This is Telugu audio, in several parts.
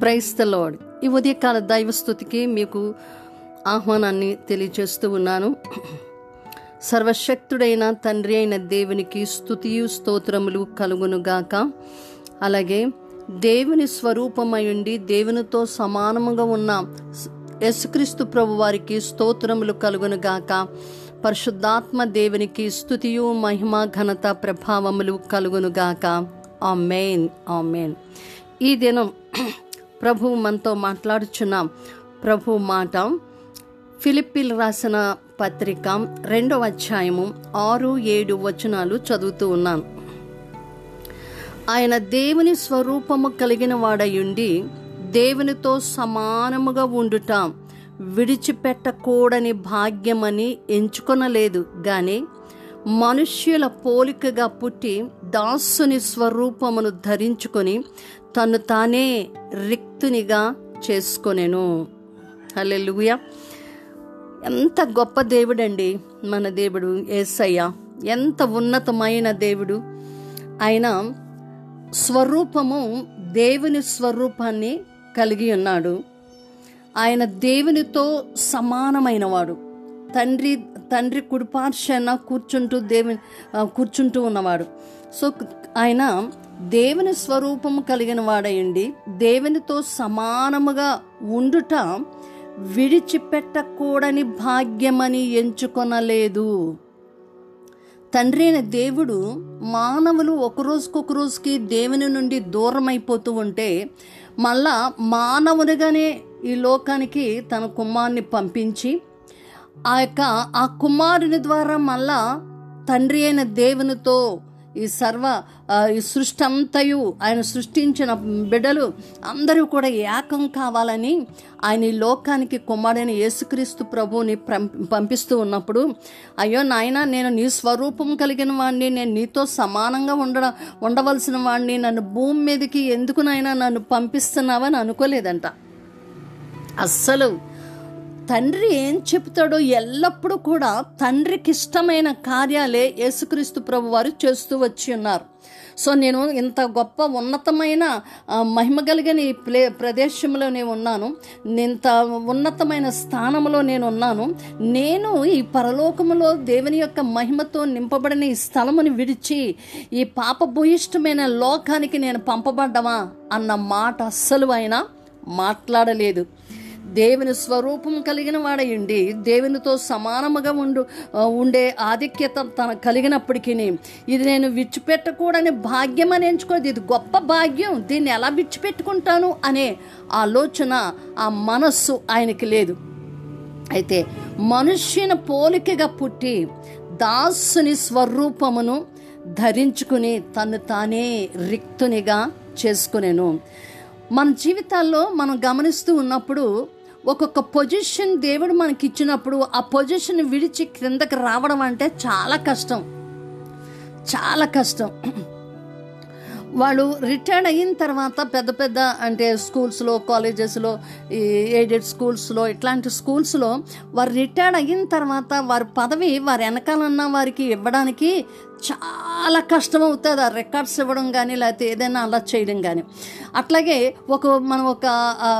ప్రైస్ ద లార్డ్ ఈ ఉదయకాల దైవ స్థుతికి మీకు ఆహ్వానాన్ని తెలియజేస్తూ ఉన్నాను. సర్వశక్తుడైన తండ్రి అయిన దేవునికి స్థుతియు స్తోత్రములు కలుగునుగాక అలాగే దేవుని స్వరూపమై ఉండి దేవునితో సమానముగా ఉన్న యేసుక్రీస్తు ప్రభు వారికి స్తోత్రములు కలుగునుగాక పరిశుద్ధాత్మ దేవునికి స్థుతియు మహిమ ఘనత ప్రభావములు కలుగునుగాక ఆమెన్. ఆమెన్. ఈ దినం ప్రభు మనతో మాట్లాడుచున్న. ప్రభు మాట ఫిలిప్పీలు రాసిన పత్రిక రెండవ అధ్యాయము ఆరు ఏడు వచనాలు చదువుతూ ఉన్నాను. ఆయన దేవుని స్వరూపము కలిగిన వాడయుండి దేవునితో సమానముగా ఉండుట విడిచిపెట్టకూడని భాగ్యమని ఎంచుకొనలేదు. కానీ మనుష్యుల పోలికగా పుట్టి దాసుని స్వరూపమును ధరించుకొని తను తానే రిక్తునిగా చేసుకొనెను. లూయ ఎంత గొప్ప దేవుడండి మన దేవుడు ఏసయ్య. ఎంత ఉన్నతమైన దేవుడు. ఆయన స్వరూపము దేవుని స్వరూపాన్ని కలిగి ఉన్నాడు. ఆయన దేవునితో సమానమైనవాడు. తండ్రి తండ్రి కుడిపార్శ్వన కూర్చుంటూ దేవుని కూర్చుంటూ ఉన్నవాడు. సో ఆయన దేవుని స్వరూపము కలిగిన వాడయండి దేవునితో సమానముగా ఉండుట విడిచిపెట్టకూడని భాగ్యమని ఎంచుకొనలేదు. తండ్రి అయిన దేవుడు మానవులు ఒక రోజుకొక రోజుకి దేవుని నుండి దూరం అయిపోతూ ఉంటే మళ్ళా మానవునిగానే ఈ లోకానికి తన కుమ్మాన్ని పంపించి ఆ యొక్క ఆ కుమారుని ద్వారా మళ్ళా తండ్రి అయిన దేవునితో ఈ సర్వ ఈ సృష్టి అంతయు ఆయన సృష్టించిన బిడ్డలు అందరూ కూడా ఏకం కావాలని ఆయన ఈ లోకానికి కుమారుడైన యేసుక్రీస్తు ప్రభువుని పంపిస్తూ ఉన్నప్పుడు అయ్యో నాయన నేను నీ స్వరూపం కలిగిన వాడిని నేను నీతో సమానంగా ఉండడం ఉండవలసిన వాడిని నన్ను భూమి మీదకి ఎందుకు నాయన నన్ను పంపిస్తున్నావని అనుకోలేదంట. అస్సలు తండ్రి ఏం చెప్తాడో ఎల్లప్పుడూ కూడా తండ్రికి ఇష్టమైన కార్యాలే యేసుక్రీస్తు ప్రభు వారు చేస్తూ వచ్చి ఉన్నారు. సో నేను ఇంత గొప్ప ఉన్నతమైన మహిమ కలిగిన ఈ ప్లే ప్రదేశంలో నేను ఉన్నాను. ఇంత ఉన్నతమైన స్థానంలో నేను ఉన్నాను. నేను ఈ పరలోకములో దేవుని యొక్క మహిమతో నింపబడిన ఈ స్థలముని విడిచి ఈ పాపభూయిష్టమైన లోకానికి నేను పంపబడ్డమా అన్న మాట అస్సలు అయినా మాట్లాడలేదు. దేవుని స్వరూపం కలిగిన వాడయుండి దేవునితో సమానముగా ఉండు ఉండే ఆధిక్యత తన కలిగినప్పటికీ ఇది నేను విచ్చిపెట్టకూడని భాగ్యం అని ఎంచుకోదు ఇది గొప్ప భాగ్యం. దీన్ని ఎలా విచ్చిపెట్టుకుంటాను అనే ఆలోచన ఆ మనస్సు ఆయనకి లేదు. అయితే మనుష్యుని పోలికగా పుట్టి దాసుని స్వరూపమును ధరించుకుని తను తానే రిక్తునిగా చేసుకునేను. మన జీవితాల్లో మనం గమనిస్తూ ఉన్నప్పుడు ఒక్కొక్క పొజిషన్ దేవుడు మనకి ఇచ్చినప్పుడు ఆ పొజిషన్ విడిచి క్రిందకి రావడం అంటే చాలా కష్టం. చాలా కష్టం. వాళ్ళు రిటైర్డ్ అయిన తర్వాత పెద్ద పెద్ద అంటే స్కూల్స్లో కాలేజెస్లో ఈ ఎయిడెడ్ స్కూల్స్లో ఇట్లాంటి స్కూల్స్లో వారు రిటైర్డ్ అయిన తర్వాత వారి పదవి వారి వెనకాలన్న వారికి ఇవ్వడానికి చాలా కష్టం అవుతుంది ఆ రికార్డ్స్ ఇవ్వడం కానీ లేకపోతే ఏదైనా అలా చేయడం కానీ అట్లాగే ఒక మనం ఒక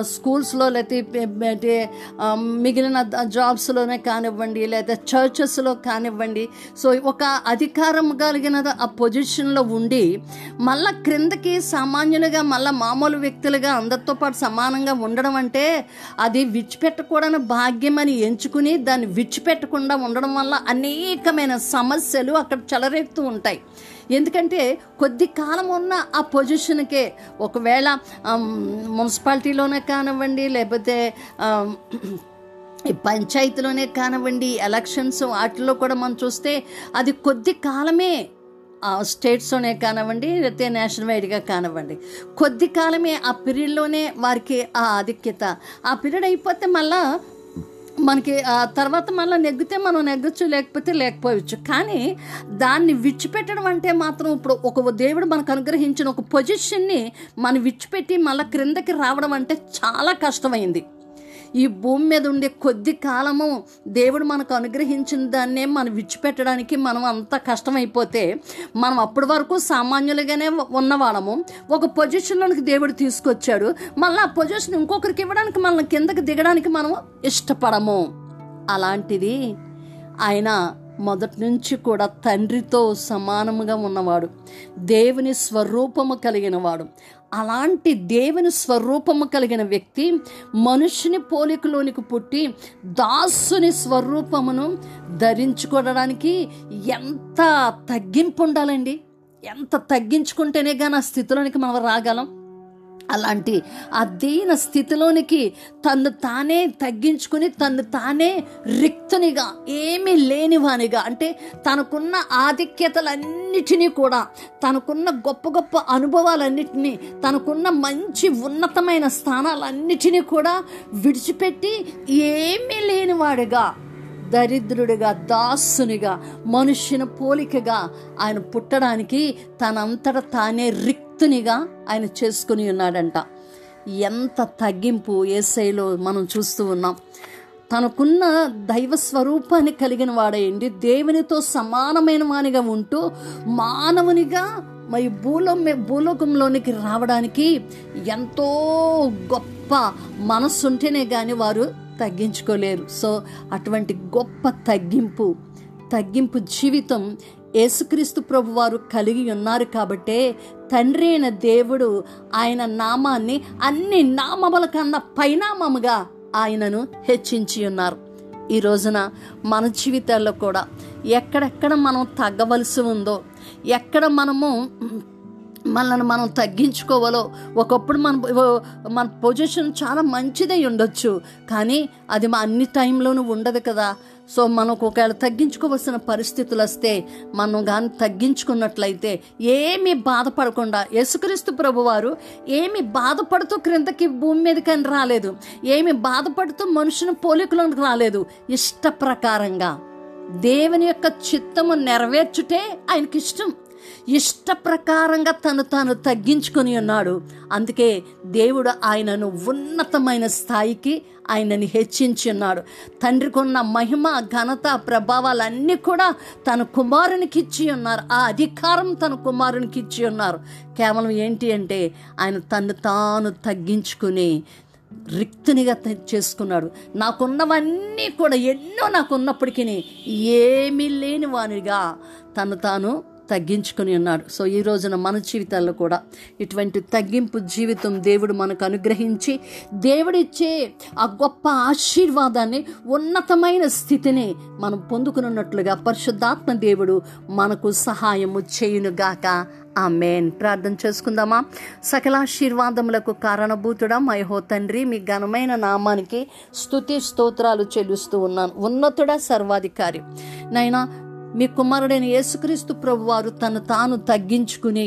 స్కూల్స్లో లేకపోతే మిగిలిన జాబ్స్లోనే కానివ్వండి లేదా చర్చెస్లో కానివ్వండి. సో ఒక అధికారం కలిగిన ఆ పొజిషన్లో ఉండి మళ్ళా క్రిందకి సామాన్యులుగా మళ్ళీ మామూలు వ్యక్తులుగా అందరితో పాటు సమానంగా ఉండడం అంటే అది విడిచిపెట్టకూడని భాగ్యం అని ఎంచుకుని దాన్ని విడిచిపెట్టకుండా ఉండడం వల్ల అనేకమైన సమస్యలు అక్కడ చెలరే చెప్తూ ఉంటాయి. ఎందుకంటే కొద్ది కాలం ఉన్న ఆ పొజిషన్కే ఒకవేళ మున్సిపాలిటీలోనే కానివ్వండి లేకపోతే పంచాయతీలోనే కానివ్వండి ఎలక్షన్స్ వాటిలో కూడా మనం చూస్తే అది కొద్ది కాలమే స్టేట్స్లోనే కానివ్వండి లేకపోతే నేషనల్ వైడ్గా కానివ్వండి. కొద్ది కాలమే ఆ పీరియడ్లోనే వారికి ఆ ఆధిక్యత. ఆ పీరియడ్ అయిపోతే మళ్ళా మనకి ఆ తర్వాత మళ్ళీ నెగ్గితే మనం నెగ్గచ్చు లేకపోతే లేకపోవచ్చు కానీ దాన్ని విచ్చిపెట్టడం అంటే మాత్రం ఇప్పుడు ఒక దేవుడు మనకు అనుగ్రహించిన ఒక పొజిషన్ని మనం విచ్చిపెట్టి మళ్ళీ క్రిందకి రావడం అంటే చాలా కష్టమైంది. ఈ భూమి మీద ఉండే కొద్ది కాలము దేవుడు మనకు అనుగ్రహించిన దాన్నే మనం విడిచిపెట్టడానికి మనం అంత కష్టమైపోతే మనం అప్పటి వరకు సామాన్యులుగానే ఉన్నవాళ్ళము. ఒక పొజిషన్లోనికి దేవుడు తీసుకొచ్చాడు. మళ్ళీ ఆ పొజిషన్ ఇంకొకరికి ఇవ్వడానికి మనల్ని కిందకి దిగడానికి మనం ఇష్టపడము. అలాంటిది ఆయన మొదటి నుంచి కూడా తండ్రితో సమానముగా ఉన్నవాడు. దేవుని స్వరూపము కలిగిన వాడు అలాంటి దేవుని స్వరూపము కలిగిన వ్యక్తి మనుషుని పోలికలోనికి పుట్టి దాసుని స్వరూపమును ధరించుకోవడానికి ఎంత తగ్గింపు ఉండాలండి? ఎంత తగ్గించుకుంటేనే కానీ ఆ స్థితిలోనికి మనం రాగలం? అలాంటి అధీన స్థితిలోనికి తను తానే తగ్గించుకుని తను తానే రిక్తునిగా ఏమీ లేనివానిగా అంటే తనకున్న ఆధిక్యతలన్నిటినీ కూడా తనకున్న గొప్ప గొప్ప అనుభవాలన్నిటినీ తనకున్న మంచి ఉన్నతమైన స్థానాలన్నిటినీ కూడా విడిచిపెట్టి ఏమీ లేనివాడిగా దరిద్రుడిగా దాసునిగా మనుష్యుని పోలికగా ఆయన పుట్టడానికి తనంతట తానే రిక్ భక్తునిగా ఆయన చేసుకుని ఉన్నాడంట. ఎంత తగ్గింపు ఏసైలో మనం చూస్తూ ఉన్నాం. తనకున్న దైవ స్వరూపాన్ని కలిగిన వాడేయండి దేవునితో సమానమైన వానిగా ఉంటూ మానవునిగా మరి భూలో భూలోకంలోనికి రావడానికి ఎంతో గొప్ప మనస్సుంటేనే కానీ వారు తగ్గించుకోలేరు. సో అటువంటి గొప్ప తగ్గింపు తగ్గింపు జీవితం యేసుక్రీస్తు ప్రభువారు కలిగి ఉన్నారు కాబట్టే తండ్రి అయిన దేవుడు ఆయన నామాన్ని అన్ని నామముల కన్నా పైనామముగా ఆయనను హెచ్చించి ఉన్నారు. ఈ రోజున మన జీవితాల్లో కూడా ఎక్కడెక్కడ మనం తగ్గవలసి ఉందో ఎక్కడ మనము మనల్ని మనం తగ్గించుకోవాలో ఒకప్పుడు మన మన పొజిషన్ చాలా మంచిదై ఉండొచ్చు. కానీ అది మా అన్ని టైంలోనూ ఉండదు కదా. సో మనకు ఒకవేళ తగ్గించుకోవాల్సిన పరిస్థితులు వస్తే మనం కానీ తగ్గించుకున్నట్లయితే ఏమీ బాధపడకుండా యేసుక్రీస్తు ప్రభువారు ఏమి బాధపడుతూ క్రిందకి భూమి మీదకని రాలేదు. ఏమి బాధపడుతూ మనుషుని పోలికలోకి రాలేదు. ఇష్ట ప్రకారంగా దేవుని యొక్క చిత్తము నెరవేర్చుటే ఆయనకి ఇష్టం ఇష్ట ప్రకారంగా తను తాను తగ్గించుకొని ఉన్నాడు. అందుకే దేవుడు ఆయనను ఉన్నతమైన స్థాయికి ఆయనని హెచ్చించి ఉన్నాడు. తండ్రికి ఉన్న మహిమ ఘనత ప్రభావాలన్నీ కూడా తన కుమారునికి ఇచ్చి ఉన్నారు. ఆ అధికారం తన కుమారునికి ఇచ్చి ఉన్నారు. కేవలం ఏంటి అంటే ఆయన తను తాను తగ్గించుకుని రిక్తునిగా చేసుకున్నాడు. నాకున్నవన్నీ కూడా ఎన్నో నాకున్నప్పటికీ ఏమీ లేని వానిగా తను తాను తగ్గించుకొని ఉన్నాడు సో ఈ రోజున మన జీవితాల్లో కూడా ఇటువంటి తగ్గింపు జీవితం దేవుడు మనకు అనుగ్రహించి దేవుడిచ్చే ఆ గొప్ప ఆశీర్వాదాన్ని ఉన్నతమైన స్థితిని మనం పొందుకునున్నట్లుగా పరిశుద్ధాత్మ దేవుడు మనకు సహాయము చేయునుగాక. ఆ మేన్ ప్రార్థన చేసుకుందామా? సకలాశీర్వాదములకు కారణభూతుడా మయహో తండ్రి మీ ఘనమైన నామానికి స్తుతి స్తోత్రాలు చెల్లిస్తూ ఉన్నాను. ఉన్నతుడా సర్వాధికారి. నైనా మీ కుమారుడైన యేసుక్రీస్తు ప్రభువారు తను తాను తగ్గించుకుని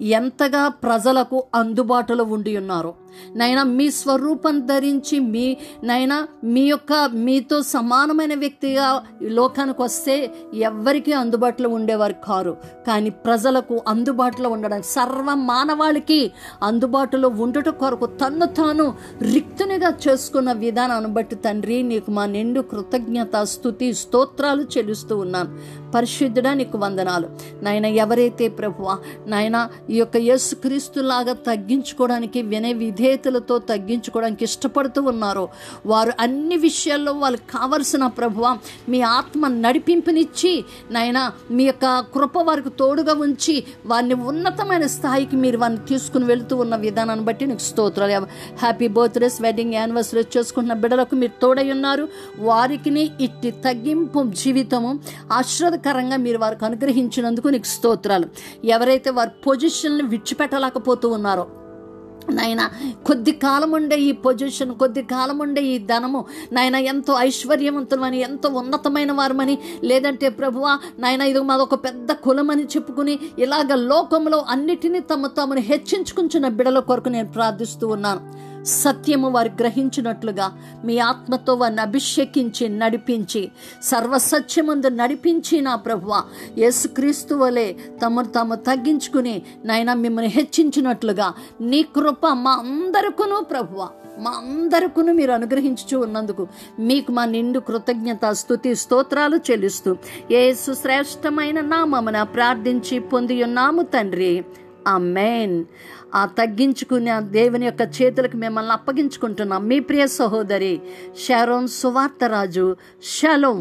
ఎంతగా ప్రజలకు అందుబాటులో ఉండి ఉన్నారు. నైనా మీ స్వరూపం ధరించి మీ నైనా మీ యొక్క మీతో సమానమైన వ్యక్తిగా లోకానికి వస్తే ఎవ్వరికీ అందుబాటులో ఉండేవారు కారు. కానీ ప్రజలకు అందుబాటులో ఉండడానికి సర్వ మానవాళికి అందుబాటులో ఉండుట కొరకు తన్ను తాను రిక్తునిగా చేసుకున్న విధానాన్ని బట్టి తండ్రి నీకు మా నిండు కృతజ్ఞత స్థుతి స్తోత్రాలు చెల్లిస్తూ ఉన్నాను పరిశుద్ధుడా నీకు వందనాలు. నాయన ఎవరైతే ప్రభువా నాయన ఈ యొక్క యేసుక్రీస్తులాగా తగ్గించుకోవడానికి వినయ విధేయతలతో తగ్గించుకోవడానికి ఇష్టపడుతూ ఉన్నారో. వారు అన్ని విషయాల్లో వాళ్ళకి కావలసిన ప్రభువ మీ ఆత్మ నడిపింపునిచ్చి నాయన మీ యొక్క కృప వారికి తోడుగా ఉంచి వారిని ఉన్నతమైన స్థాయికి మీరు వారిని తీసుకుని వెళుతూ ఉన్న విధానాన్ని బట్టి నీకు స్తోత్రాలు. హ్యాపీ బర్త్డేస్ వెడ్డింగ్ యానివర్సరీ చేసుకుంటున్న బిడ్డలకు మీరు తోడై ఉన్నారు. వారికి ఇట్టి తగ్గింపు జీవితము ఆశ్రదకరంగా మీరు వారికి అనుగ్రహించినందుకు నీకు స్తోత్రాలు. ఎవరైతే వారి పొజిషన్ పొజిషన్ని విడిచిపెట్టలేకపోతూ ఉన్నారు. నాయన కొద్ది కాలం ఉండే ఈ పొజిషన్ కొద్ది కాలం ఉండే ఈ ధనము నాయన ఎంతో ఐశ్వర్యవంతులమని ఎంతో ఉన్నతమైన వారమని లేదంటే ప్రభువా నాయన ఇది మాదొక పెద్ద కులమని చెప్పుకుని ఇలాగ లోకంలో అన్నిటినీ తమ తమను హెచ్చించుకుంటున్న బిడల కొరకు నేను ప్రార్థిస్తూ ఉన్నాను. సత్యము వారు గ్రహించినట్లుగా మీ ఆత్మతో వారిని అభిషేకించి నడిపించి సర్వసత్యముందు నడిపించి నా ప్రభువ యేసుక్రీస్తు వలె తమను తాము తగ్గించుకుని నాయన మిమ్మల్ని హెచ్చించినట్లుగా నీ కృప మా అందరికను ప్రభువ మా అందరికను మీరు అనుగ్రహించుచు ఉన్నందుకు మీకు మా నిండు కృతజ్ఞత స్థుతి స్తోత్రాలు చెల్లిస్తూ ఏ సుశ్రేష్టమైన నామమున ప్రార్థించి పొంది ఉన్నాము తండ్రి. ఆ మెయిన్ ఆ తగ్గించుకునే ఆ దేవుని యొక్క చేతులకు మిమ్మల్ని అప్పగించుకుంటున్నాం. మీ ప్రియ సహోదరి షారోన్ సువార్తరాజు షలోం.